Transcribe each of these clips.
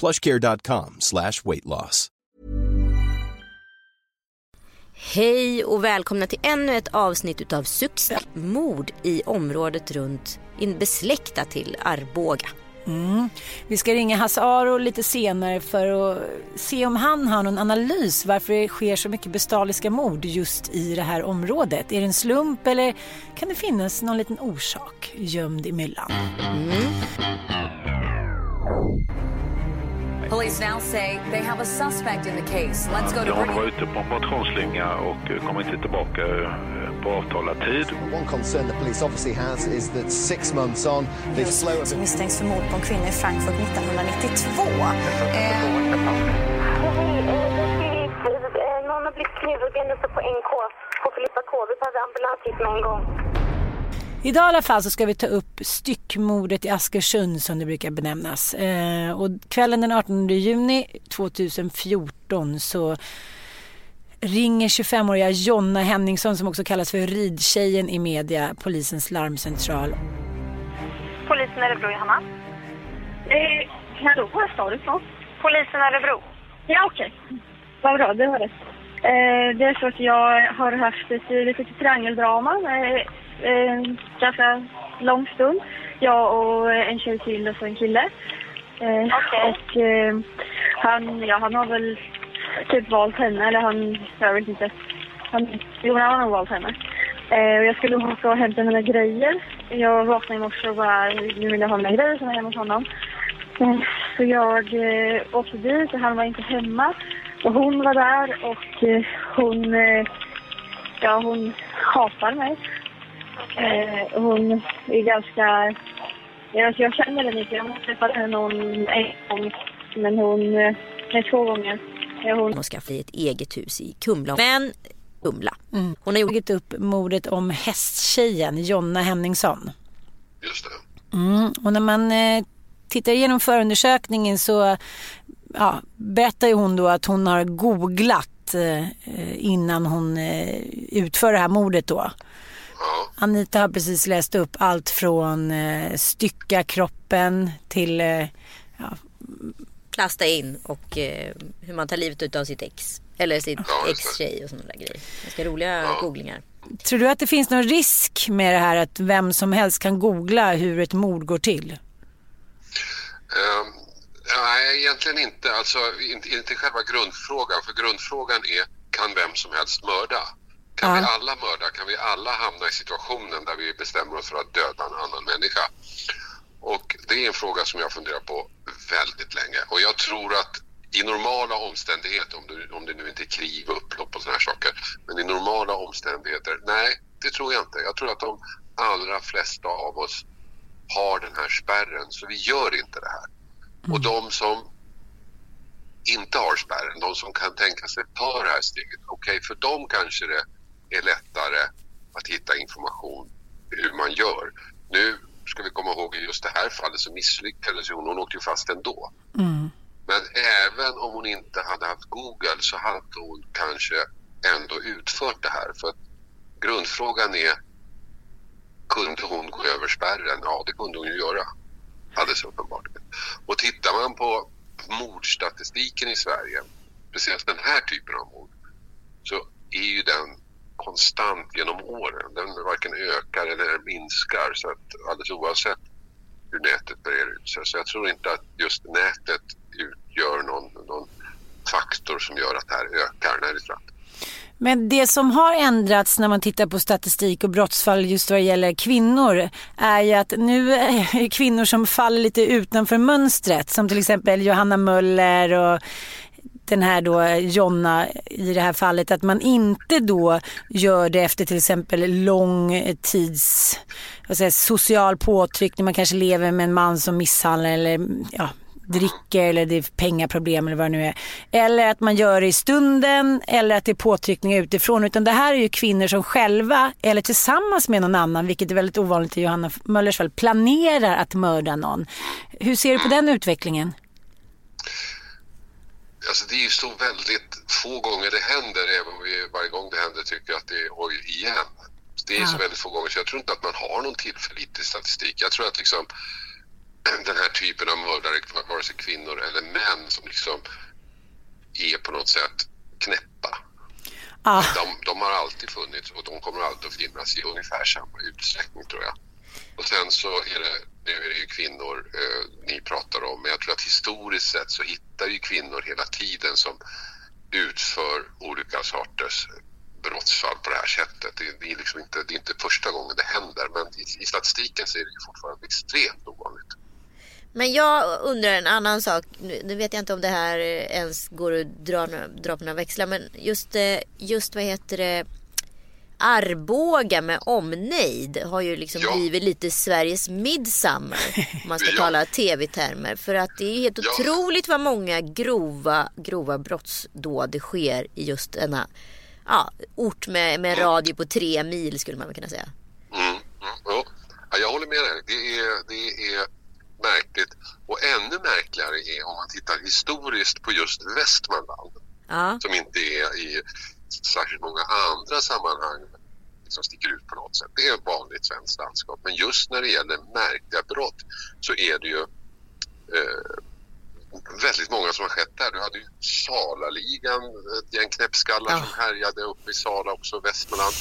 plushcare.com slash weight loss. Hej och välkomna till ännu ett avsnitt utav Succé. Mord i området runt, in besläktat till Arboga. Vi ska ringa Hasse Aro lite senare för att se om han har någon analys varför det sker så mycket bestialiska mord just i det här området. Är det en slump eller kan det finnas någon liten orsak gömd i myllan? Police now say they have a suspect in the case. Let's go to Ja, hon var ute på en motionsslinga och eh, kom inte tillbaka eh, på avtalad tid. One concern the police obviously has is that six months on, they've slowed misstänks för mord på en kvinna i Frankfurt 1992. Eh, Någon har blivit knivhuggen uppe på NK på Filippa K. Vi behöver ambulans hit med en gång. Idag i alla fall så ska vi ta upp styckmordet i Askersund som det brukar benämnas. Eh, och kvällen den 18 juni 2014 så ringer 25-åriga Jonna Henningsson som också kallas för ridtjejen i media polisens larmcentral. Polisen Örebro, Johanna. Eh, hallå, var står du ifrån? Polisen Örebro. Ja, okej. Vad bra, det var rätt. Eh, det är så att jag har haft ett litet triangeldrama eh, eh, ganska lång stund. Jag och en tjej till och så en kille. Eh, Och eh, han, ja, han har väl typ valt henne, eller han, jag vet inte. Han, jo, han har nog valt henne. Eh, och jag skulle åka och hämta mina grejer. Jag vaknade i morse och bara, nu vill jag ha mina grejer som är hemma hos honom. Eh, Så jag eh, åkte dit och han var inte hemma. Och hon var där och eh, hon, eh, ja hon hatar mig. Eh, hon är ganska, jag, jag känner henne inte. Jag har träffat henne någon en gång. Men hon, eh, nej två gånger. Hon Hon skaffade ett eget hus i Kumla. Men Kumla. Mm. Hon har gjort upp mordet om hästtjejen Jonna Henningsson. Just det. Mm. Och när man eh, tittar igenom förundersökningen så ja, berättar ju hon då att hon har googlat eh, innan hon eh, utför det här mordet då. Anita har precis läst upp allt från eh, stycka kroppen till eh, plasta in och eh, hur man tar livet av sitt ex. Eller sitt ex-tjej och sådana där grejer. Ganska roliga googlingar. Tror du att det finns någon risk med det här att vem som helst kan googla hur ett mord går till? Ehm, nej, egentligen inte. Alltså, inte, inte själva grundfrågan. För grundfrågan är, kan vem som helst mörda? Kan Ja. vi alla mörda? Kan vi alla hamna i situationen där vi bestämmer oss för att döda en annan människa? Och det är en fråga som jag funderar på väldigt länge. Och jag tror att i normala omständigheter, om det, om det nu inte är krig, upplopp och såna här saker, men i normala omständigheter, nej, det tror jag inte. Jag tror att de allra flesta av oss har den här spärren, så vi gör inte det här. Och de som inte har spärren, de som kan tänka sig ta det här steget, okej, för dem kanske det är lättare att hitta information hur man gör. Nu ska vi komma ihåg i just det här fallet så misslyckades hon, hon åkte ju fast ändå. Men även om hon inte hade haft Google så hade hon kanske ändå utfört det här. För grundfrågan är, kunde hon gå över spärren? Ja, det kunde hon ju göra. Alldeles uppenbart. Och tittar man på mordstatistiken i Sverige, speciellt den här typen av mord, så är ju den konstant genom åren. Den varken ökar eller minskar. Så att alldeles oavsett hur nätet breder ut sig. Så jag tror inte att just nätet utgör någon, någon faktor som gör att det här ökar när det är. Men det som har ändrats när man tittar på statistik och brottsfall just vad gäller kvinnor är ju att nu är det kvinnor som faller lite utanför mönstret som till exempel Johanna Möller och den här då Jonna i det här fallet att man inte då gör det efter till exempel lång tids vad säger, social påtryckning. Man kanske lever med en man som misshandlar eller ja, dricker eller det är pengaproblem eller vad det nu är. Eller att man gör det i stunden eller att det är påtryckningar utifrån. Utan det här är ju kvinnor som själva eller tillsammans med någon annan, vilket är väldigt ovanligt i Johanna Möllers fall, planerar att mörda någon. Hur ser du på den utvecklingen? Alltså det är ju så väldigt få gånger det händer, även om vi varje gång det händer tycker att det är oj igen. Det är ja. så väldigt få gånger så jag tror inte att man har någon tillförlitlig statistik. Jag tror att liksom den här typen av mördare, vare sig kvinnor eller män som liksom är på något sätt knäppa. Ah. De, de, har alltid funnits och de kommer alltid att finnas i ungefär samma utsträckning tror jag. Och sen så är det, nu är det ju kvinnor eh, ni pratar om, men jag tror att historiskt sett så hittar ju kvinnor hela tiden som utför olika sorters brottsfall på det här sättet. Det, det, är, liksom inte, det är inte första gången det händer, men i, i statistiken så är det ju fortfarande extremt ovanligt. Men jag undrar en annan sak. Nu vet jag inte om det här ens går att dra, dra på några växlar. Men just, eh, just vad heter det. Arboga med omnejd har ju liksom ja. blivit lite Sveriges midsummer. Om man ska ja. tala tv-termer. För att det är helt ja. otroligt vad många grova, grova brottsdåd det sker i just denna ja, ort med, med mm. radie på tre mil skulle man kunna säga. Mm. Mm. Ja. jag håller med dig. Det är, det är märkligt. Och ännu märkligare är om man tittar historiskt på just Västmanland. Som inte är i särskilt många andra sammanhang som sticker ut på något sätt. Det är ett vanligt svenskt landskap. Men just när det gäller märkliga brott så är det ju eh, väldigt många som har skett där. Du hade ju Salaligan, ett gäng knäppskallar ja. som härjade uppe i Sala också, Västmanland.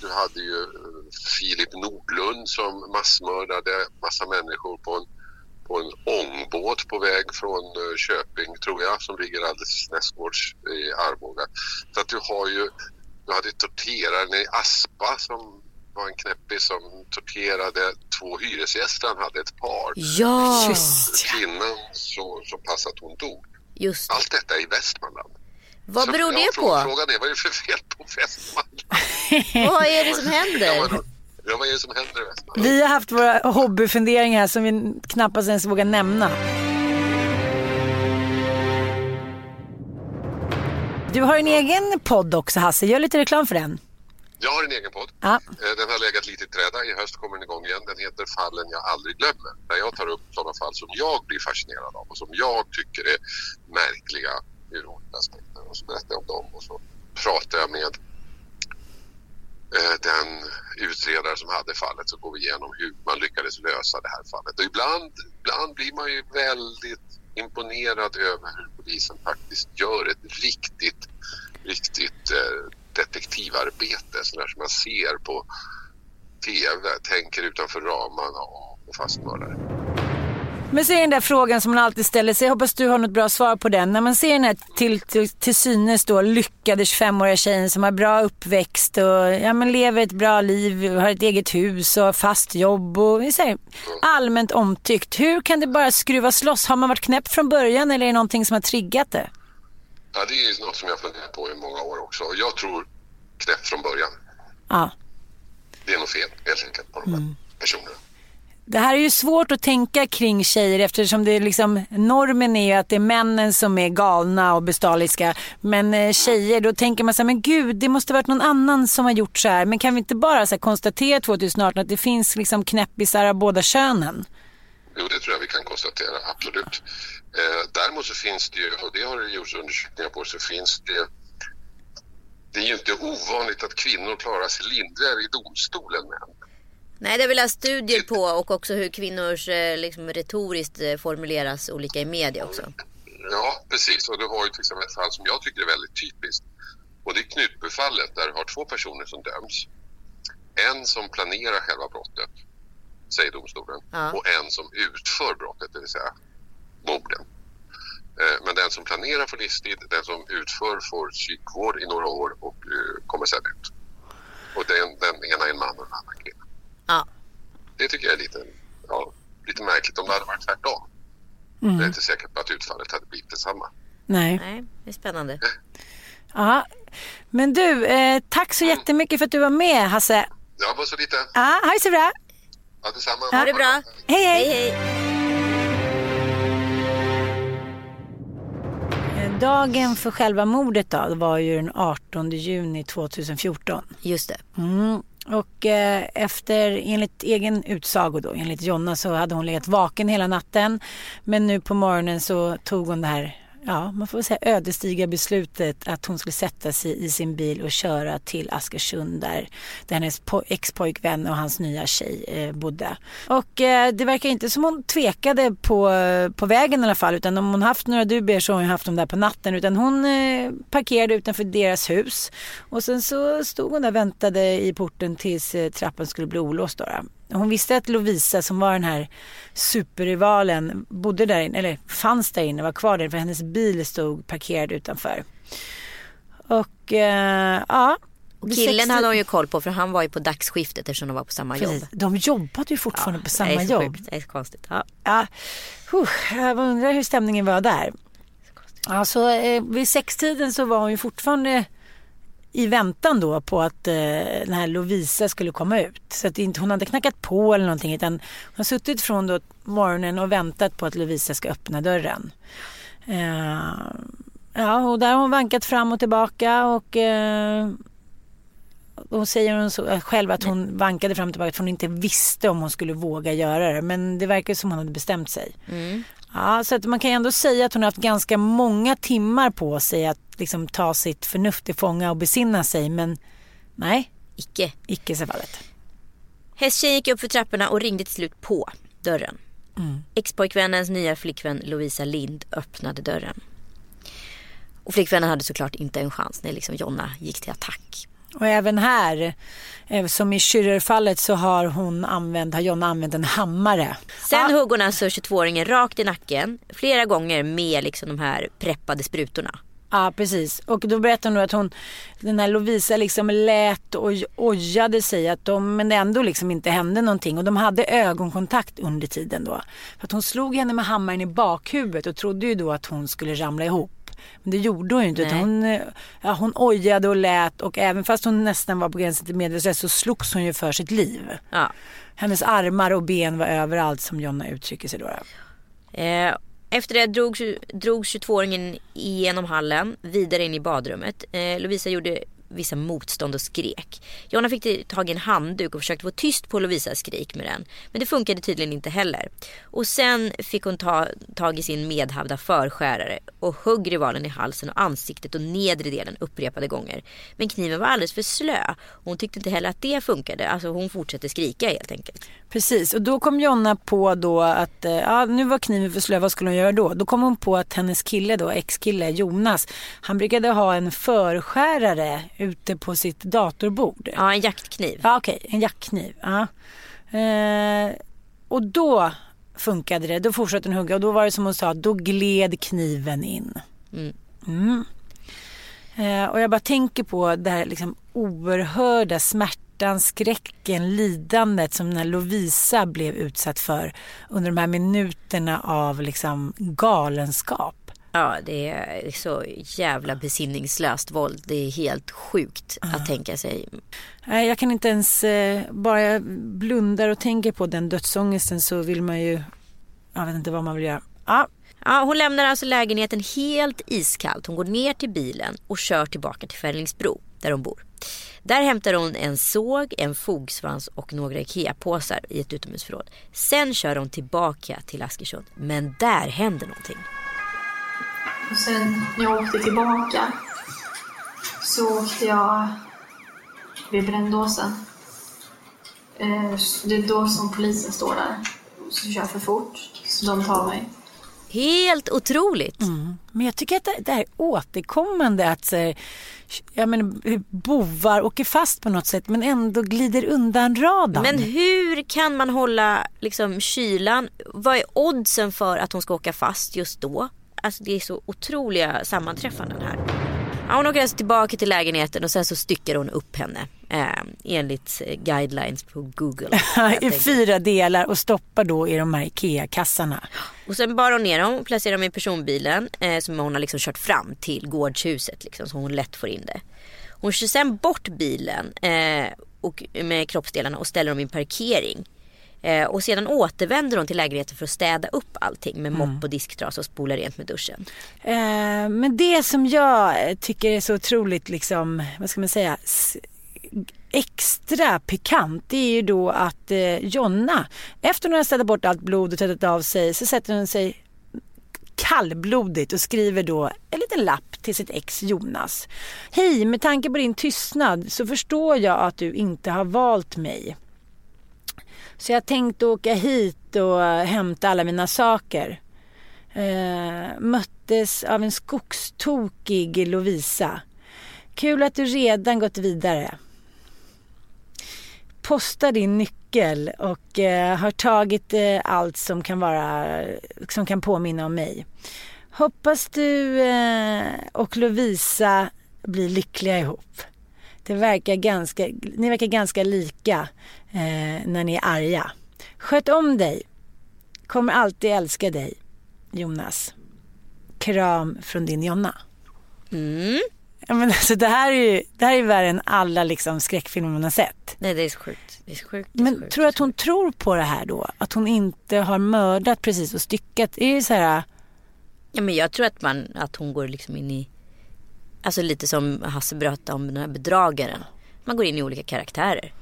Du hade ju eh, Filip Nordlund som massmördade massa människor på en på en ångbåt på väg från eh, Köping, tror jag, som ligger alldeles nästgårds i Arboga. Så att du har ju, du hade torteraren i Aspa som var en knäppis som torterade två hyresgäster. Han hade ett par. Ja! Just Kvinnan så, så pass att hon dog. Just. Allt detta i Västmanland. Vad beror det på? Frågan är, vad är det för fel på Västmanland? vad är det som händer? Ja, vad är det som händer i Västmanland? Vi har haft våra hobbyfunderingar som vi knappast ens vågar nämna. Du har en egen podd också Hasse, gör lite reklam för den. Jag har en egen podd. Ja. Eh, den har legat lite i träda. I höst kommer den igång igen. Den heter Fallen jag aldrig glömmer. Där jag tar upp sådana fall som jag blir fascinerad av och som jag tycker är märkliga ur olika aspekter. Och så berättar jag om dem och så pratar jag med Eh, den utredare som hade fallet så går vi igenom hur man lyckades lösa det här fallet. Och ibland, ibland blir man ju väldigt imponerad över hur polisen faktiskt gör ett riktigt, riktigt eh, detektivarbete sådär som man ser på TV, tänker utanför ramarna och fastmördare. Men så är den där frågan som man alltid ställer sig, jag hoppas du har något bra svar på den. När man ser den här till, till, till synes då lyckade 25-åriga tjejen som har bra uppväxt och ja, men lever ett bra liv, har ett eget hus och fast jobb och här, allmänt omtyckt. Hur kan det bara skruvas loss? Har man varit knäpp från början eller är det någonting som har triggat det? Ja, det är något som jag funderat på i många år också. Jag tror knäpp från början. Ja. Det är nog fel helt enkelt på de här mm. personerna. Det här är ju svårt att tänka kring tjejer eftersom det liksom, normen är ju att det är männen som är galna och bestaliska. Men eh, tjejer, då tänker man så här, men gud, det måste varit någon annan som har gjort så här. Men kan vi inte bara så här, konstatera 2018 att det finns liksom knäppisar av båda könen? Jo, det tror jag vi kan konstatera, absolut. Eh, däremot så finns det ju, och det har det gjorts undersökningar på, så finns det det är ju inte ovanligt att kvinnor klarar sig lindrigare i domstolen än män. Nej, det är väl studier på och också hur kvinnors eh, liksom, retoriskt eh, formuleras olika i media också. Ja, precis. Och du har ju till exempel ett fall som jag tycker är väldigt typiskt. Och det är Knutbyfallet där du har två personer som döms. En som planerar själva brottet, säger domstolen, ja. och en som utför brottet, det vill säga morden. Eh, Men den som planerar för livstid, den som utför får psykvård i några år och kommer sen ut. Och den, den ena är en man och en annan kvinna. Ja. Det tycker jag är lite, ja, lite märkligt om det hade varit tvärtom. Mm. Jag är inte säker på att utfallet hade blivit detsamma. Nej. Nej, det är spännande. Ja. Men du, eh, tack så jättemycket för att du var med Hasse. Ja, bara så lite. Ja, ha det så bra. Ja, detsamma. Ha det bra. Hej, hej. Hej, hej. Eh, Dagen för själva mordet då, var ju den 18 juni 2014. Just det. Mm. Och eh, efter, enligt egen utsago då, enligt Jonna så hade hon legat vaken hela natten. Men nu på morgonen så tog hon det här, ja man får väl säga ödesdigra beslutet att hon skulle sätta sig i sin bil och köra till Askersund där, där hennes ex-pojkvän och hans nya tjej eh, bodde. Och eh, det verkar inte som hon tvekade på, eh, på vägen i alla fall utan om hon haft några dubier så har hon haft dem där på natten utan hon eh, parkerade utanför deras hus och sen så stod hon där och väntade i porten tills eh, trappan skulle bli olåst. Då, då. Hon visste att Lovisa som var den här superrivalen bodde där inne, eller fanns där inne, var kvar där för hennes bil stod parkerad utanför. Och eh, ja. Och killen 60 hade hon ju koll på för han var ju på dagsskiftet eftersom de var på samma Precis. jobb. De jobbade ju fortfarande på samma det jobb. Sjukt. Det är så konstigt. Ja. Ja, jag undrar hur stämningen var där. Alltså, eh, vid sextiden så var hon ju fortfarande i väntan då på att eh, den här Lovisa skulle komma ut. Så att inte, hon hade knackat på eller någonting utan hon har suttit från då morgonen och väntat på att Lovisa ska öppna dörren. Eh, ja, och där har hon vankat fram och tillbaka och eh, och säger hon så, själv att hon vankade fram och tillbaka att hon inte visste om hon skulle våga göra det. Men det verkar som hon hade bestämt sig. Mm. Ja, så att man kan ändå säga att hon har haft ganska många timmar på sig att liksom ta sitt förnuft i fånga och besinna sig. Men nej, Icke. icke så fallet. Hästtjejen gick upp för trapporna och ringde till slut på dörren. Ex-pojkvännens nya flickvän Lovisa Lind öppnade dörren. Och flickvännen hade såklart inte en chans när liksom Jonna gick till attack. Och även här, eh, som i Schürrer-fallet så har hon använt, har Jonna använt en hammare. Sen högg hon alltså 22-åringen rakt i nacken flera gånger med liksom de här preppade sprutorna. Ja, precis. Och då berättar hon att hon, den här Lovisa liksom lät och ojade sig att de, men det ändå liksom inte hände någonting. Och de hade ögonkontakt under tiden då. För att hon slog henne med hammaren i bakhuvudet och trodde ju då att hon skulle ramla ihop. Men det gjorde hon ju inte. Utan hon, ja, hon ojade och lät och även fast hon nästan var på gränsen till medvetslös så slogs hon ju för sitt liv. Ja. Hennes armar och ben var överallt som Jonna uttrycker sig då. Eh, efter det drogs, drogs 22-åringen igenom hallen vidare in i badrummet. Eh, Lovisa gjorde vissa motstånd och skrek. Jonna fick tag i en handduk och försökte få tyst på Lovisas skrik med den. Men det funkade tydligen inte heller. Och sen fick hon ta tag i sin medhavda förskärare och högg rivalen i halsen och ansiktet och nedre delen upprepade gånger. Men kniven var alldeles för slö. Hon tyckte inte heller att det funkade. Alltså hon fortsatte skrika helt enkelt. Precis, och då kom Jonna på då att eh, ja, nu var kniven för slö, vad skulle hon göra då? Då kom hon på att hennes kille då, ex-kille Jonas, han brukade ha en förskärare ute på sitt datorbord. Ja, en jaktkniv. Ja, okej, en jackkniv. Ja. Eh, och då funkade det, då fortsatte hon hugga och då var det som hon sa, då gled kniven in. Mm. Mm. Eh, och jag bara tänker på det här liksom oerhörda smärtan, skräcken, lidandet som den här Lovisa blev utsatt för under de här minuterna av liksom galenskap. Ja, det är så jävla besinningslöst våld. Det är helt sjukt att tänka sig. Nej, jag kan inte ens, eh, bara jag blundar och tänker på den dödsångesten så vill man ju, jag vet inte vad man vill göra. Ja, Ja, hon lämnar alltså lägenheten helt iskallt. Hon går ner till bilen och kör tillbaka till Fällingsbro där hon bor. Där hämtar hon en såg, en fogsvans och några Ikea-påsar i ett utomhusförråd. Sen kör hon tillbaka till Askersund. Men där händer någonting. Och sen när jag åkte tillbaka så åkte jag vid Brändåsen. Eh, Det är då som polisen står där och så kör för fort. Så de tar mig. Helt otroligt. Men jag tycker att det, det här är återkommande att så här, jag menar, bovar åker fast på något sätt men ändå glider undan radarn. Men hur kan man hålla liksom, kylan? Vad är oddsen för att hon ska åka fast just då? Alltså det är så otroliga sammanträffanden här. Ja, hon åker alltså tillbaka till lägenheten och sen så styckar hon upp henne. Eh, enligt guidelines på Google. I fyra delar och stoppar då i de här IKEA-kassarna. Och sen bar hon ner dem och placerar dem i personbilen eh, som hon har liksom kört fram till gårdshuset liksom, så hon lätt får in det. Hon kör sen bort bilen eh, och, med kroppsdelarna och ställer dem i en parkering. Eh, och sedan återvänder hon till lägenheten för att städa upp allting med mopp och disktrasa och spola rent med duschen. Eh, men det som jag tycker är så otroligt liksom, vad ska man säga, extra pikant det är ju då att eh, Jonna, efter hon har städat bort allt blod och tvättat av sig så sätter hon sig kallblodigt och skriver då en liten lapp till sitt ex Jonas. Hej, med tanke på din tystnad så förstår jag att du inte har valt mig. Så jag tänkte åka hit och hämta alla mina saker. Eh, möttes av en skogstokig Lovisa. Kul att du redan gått vidare. Posta din nyckel och eh, har tagit eh, allt som kan vara som kan påminna om mig. Hoppas du eh, och Lovisa blir lyckliga ihop. Det verkar ganska, ni verkar ganska lika eh, när ni är arga. Sköt om dig. Kommer alltid älska dig. Jonas. Kram från din Jonna. Mm. Ja, men alltså, det, här är ju, det här är värre än alla liksom, skräckfilmer man har sett. Nej det är så sjukt. Det är så sjukt. Det är Men sjukt. tror du att hon tror på det här då? Att hon inte har mördat precis och styckat? Är det så här... Ja, men jag tror att, man, att hon går liksom in i, alltså lite som Hasse berättade om den här bedragaren. Man går in i olika karaktärer.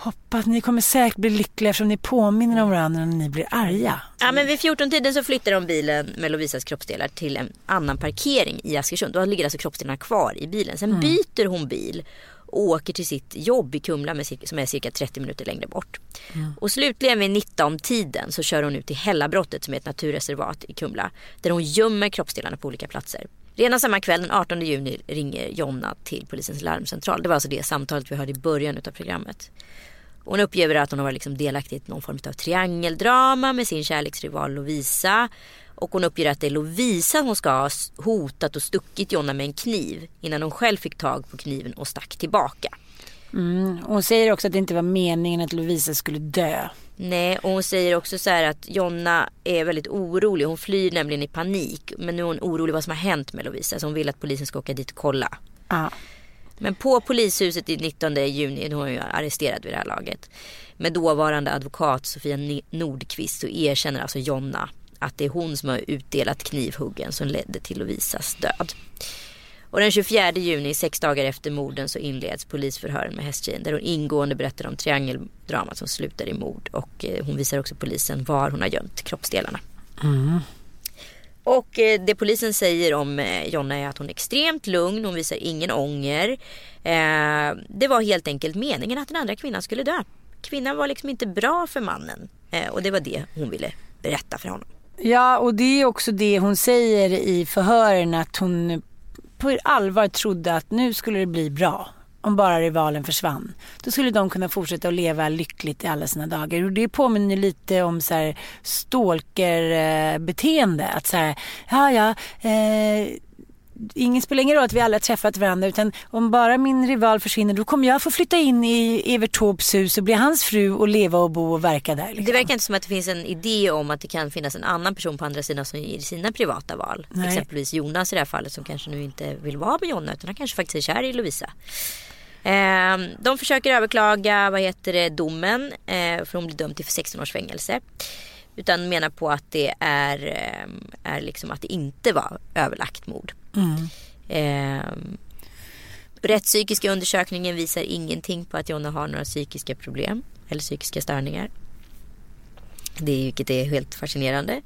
Hoppas ni kommer säkert bli lyckliga eftersom ni påminner om varandra när ni blir arga. Ja men vid 14-tiden så flyttar de bilen med Lovisas kroppsdelar till en annan parkering i Askersund. Då ligger alltså kroppsdelarna kvar i bilen. Sen Mm. byter hon bil och åker till sitt jobb i Kumla med som är cirka 30 minuter längre bort. Och slutligen vid 19-tiden så kör hon ut till Hällabrottet som är ett naturreservat i Kumla. Där hon gömmer kroppsdelarna på olika platser. Redan samma kväll den 18 juni ringer Jonna till polisens larmcentral. Det var alltså det samtalet vi hörde i början av programmet. Hon uppger att hon har varit liksom delaktig i någon form av triangeldrama med sin kärleksrival Lovisa. Och hon uppger att det är Lovisa hon ska ha hotat och stuckit Jonna med en kniv innan hon själv fick tag på kniven och stack tillbaka. Mm. Hon säger också att det inte var meningen att Lovisa skulle dö. Nej, och hon säger också så här att Jonna är väldigt orolig. Hon flyr nämligen i panik. Men nu är hon orolig vad som har hänt med Lovisa. Så hon vill att polisen ska åka dit och kolla. Ja. Men på polishuset i 19 juni, då är hon ju arresterad vid det här laget. Med dåvarande advokat Sofia Nordqvist så erkänner alltså Jonna att det är hon som har utdelat knivhuggen som ledde till Lovisas död. Och den 24 juni, sex dagar efter morden, så inleds polisförhören med hästtjejen där hon ingående berättar om triangeldramat som slutar i mord. Och eh, hon visar också polisen var hon har gömt kroppsdelarna. Mm. Och eh, det polisen säger om eh, Jonna är att hon är extremt lugn, hon visar ingen ånger. Eh, det var helt enkelt meningen att den andra kvinnan skulle dö. Kvinnan var liksom inte bra för mannen och det var det hon ville berätta för honom. Ja, och det är också det hon säger i förhören att hon på allvar trodde att nu skulle det bli bra. Om bara rivalen försvann. Då skulle de kunna fortsätta att leva lyckligt i alla sina dagar. Och det påminner lite om så här stalkerbeteende. Eh, att så här, ja ja, eh, ingen spelar ingen roll att vi alla träffat varandra utan om bara min rival försvinner då kommer jag få flytta in i Evert Taubes hus och bli hans fru och leva och bo och verka där. Liksom. Det verkar inte som att det finns en idé om att det kan finnas en annan person på andra sidan som ger sina privata val. Nej. Exempelvis Jonas i det här fallet som kanske nu inte vill vara med Jonna utan han kanske faktiskt är kär i Lovisa. Eh, de försöker överklaga vad heter det, domen eh, för hon blir dömd till 16 års fängelse. Utan menar på att det är, eh, är liksom att det inte var överlagt mord. Mm. Eh, rättspsykiska undersökningen visar ingenting på att Jonna har några psykiska problem eller psykiska störningar. Det är, vilket är helt fascinerande.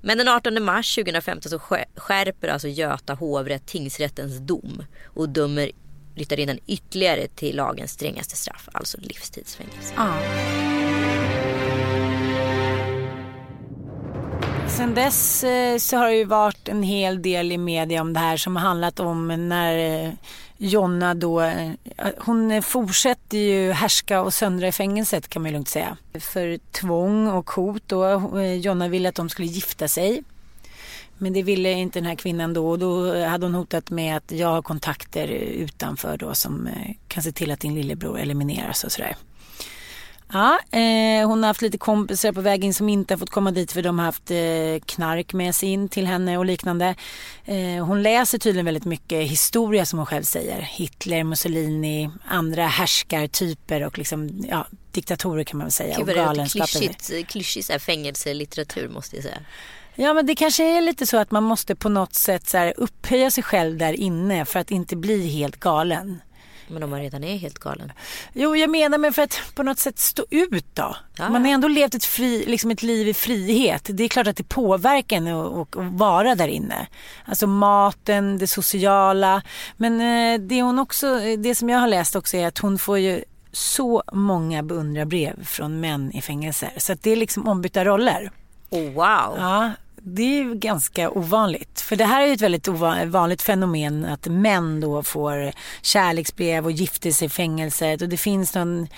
Men den 18 mars 2015 så skär- skärper alltså Göta hovrätt tingsrättens dom och dömer ryttarinnan ytterligare till lagens strängaste straff, alltså livstidsfängelse. Ja. Sen dess eh, så har det ju varit en hel del i media om det här som har handlat om när eh, Jonna då, eh, hon fortsätter ju härska och söndra i fängelset kan man ju lugnt säga. För tvång och hot då. Jonna ville att de skulle gifta sig. Men det ville inte den här kvinnan då och då hade hon hotat med att jag har kontakter utanför då som kan se till att din lillebror elimineras och sådär. Ja, eh, hon har haft lite kompisar på vägen som inte har fått komma dit för de har haft eh, knark med sig in till henne och liknande. Eh, hon läser tydligen väldigt mycket historia som hon själv säger. Hitler, Mussolini, andra härskartyper och liksom, ja, diktatorer kan man väl säga. Gud vad det låter klyschigt, här fängelselitteratur måste jag säga. Ja men det kanske är lite så att man måste på något sätt så upphöja sig själv där inne för att inte bli helt galen. Men om man redan är helt galen? Jo, jag menar men för att på något sätt stå ut då. Ja. Man har ändå levt ett, fri, liksom ett liv i frihet. Det är klart att det påverkar en att vara där inne. Alltså maten, det sociala. Men eh, det hon också, det som jag har läst också är att hon får ju så många beundrarbrev från män i fängelser. Så det är liksom ombytta roller. Oh, wow. Ja, det är ju ganska ovanligt. För det här är ju ett väldigt vanligt fenomen att män då får kärleksbrev och gifter sig i fängelset och det finns någon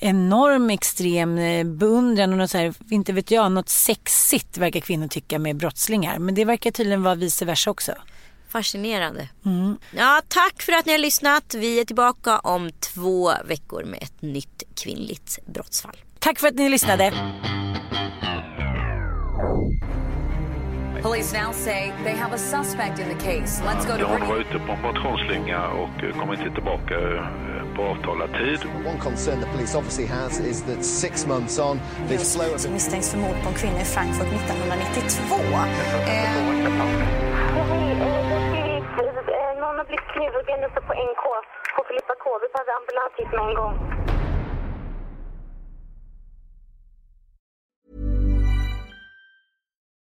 enorm extrem eh, beundran och något så här, inte vet jag, något sexigt verkar kvinnor tycka med brottslingar. Men det verkar tydligen vara vice versa också. Fascinerande. Mm. Ja, tack för att ni har lyssnat. Vi är tillbaka om två veckor med ett nytt kvinnligt brottsfall. Tack för att ni lyssnade. Police now say they have a suspect in the case. Let's go to Hon var ute på en motionsslinga och eh, kom inte tillbaka eh, på avtalad tid. One concern the police obviously has is that six months on the flow of... misstänks för mord på en kvinna i Frankfurt 1992. Någon har blivit knivhuggen uppe på NK på Filippa K. Vi behöver ambulans hit med en gång.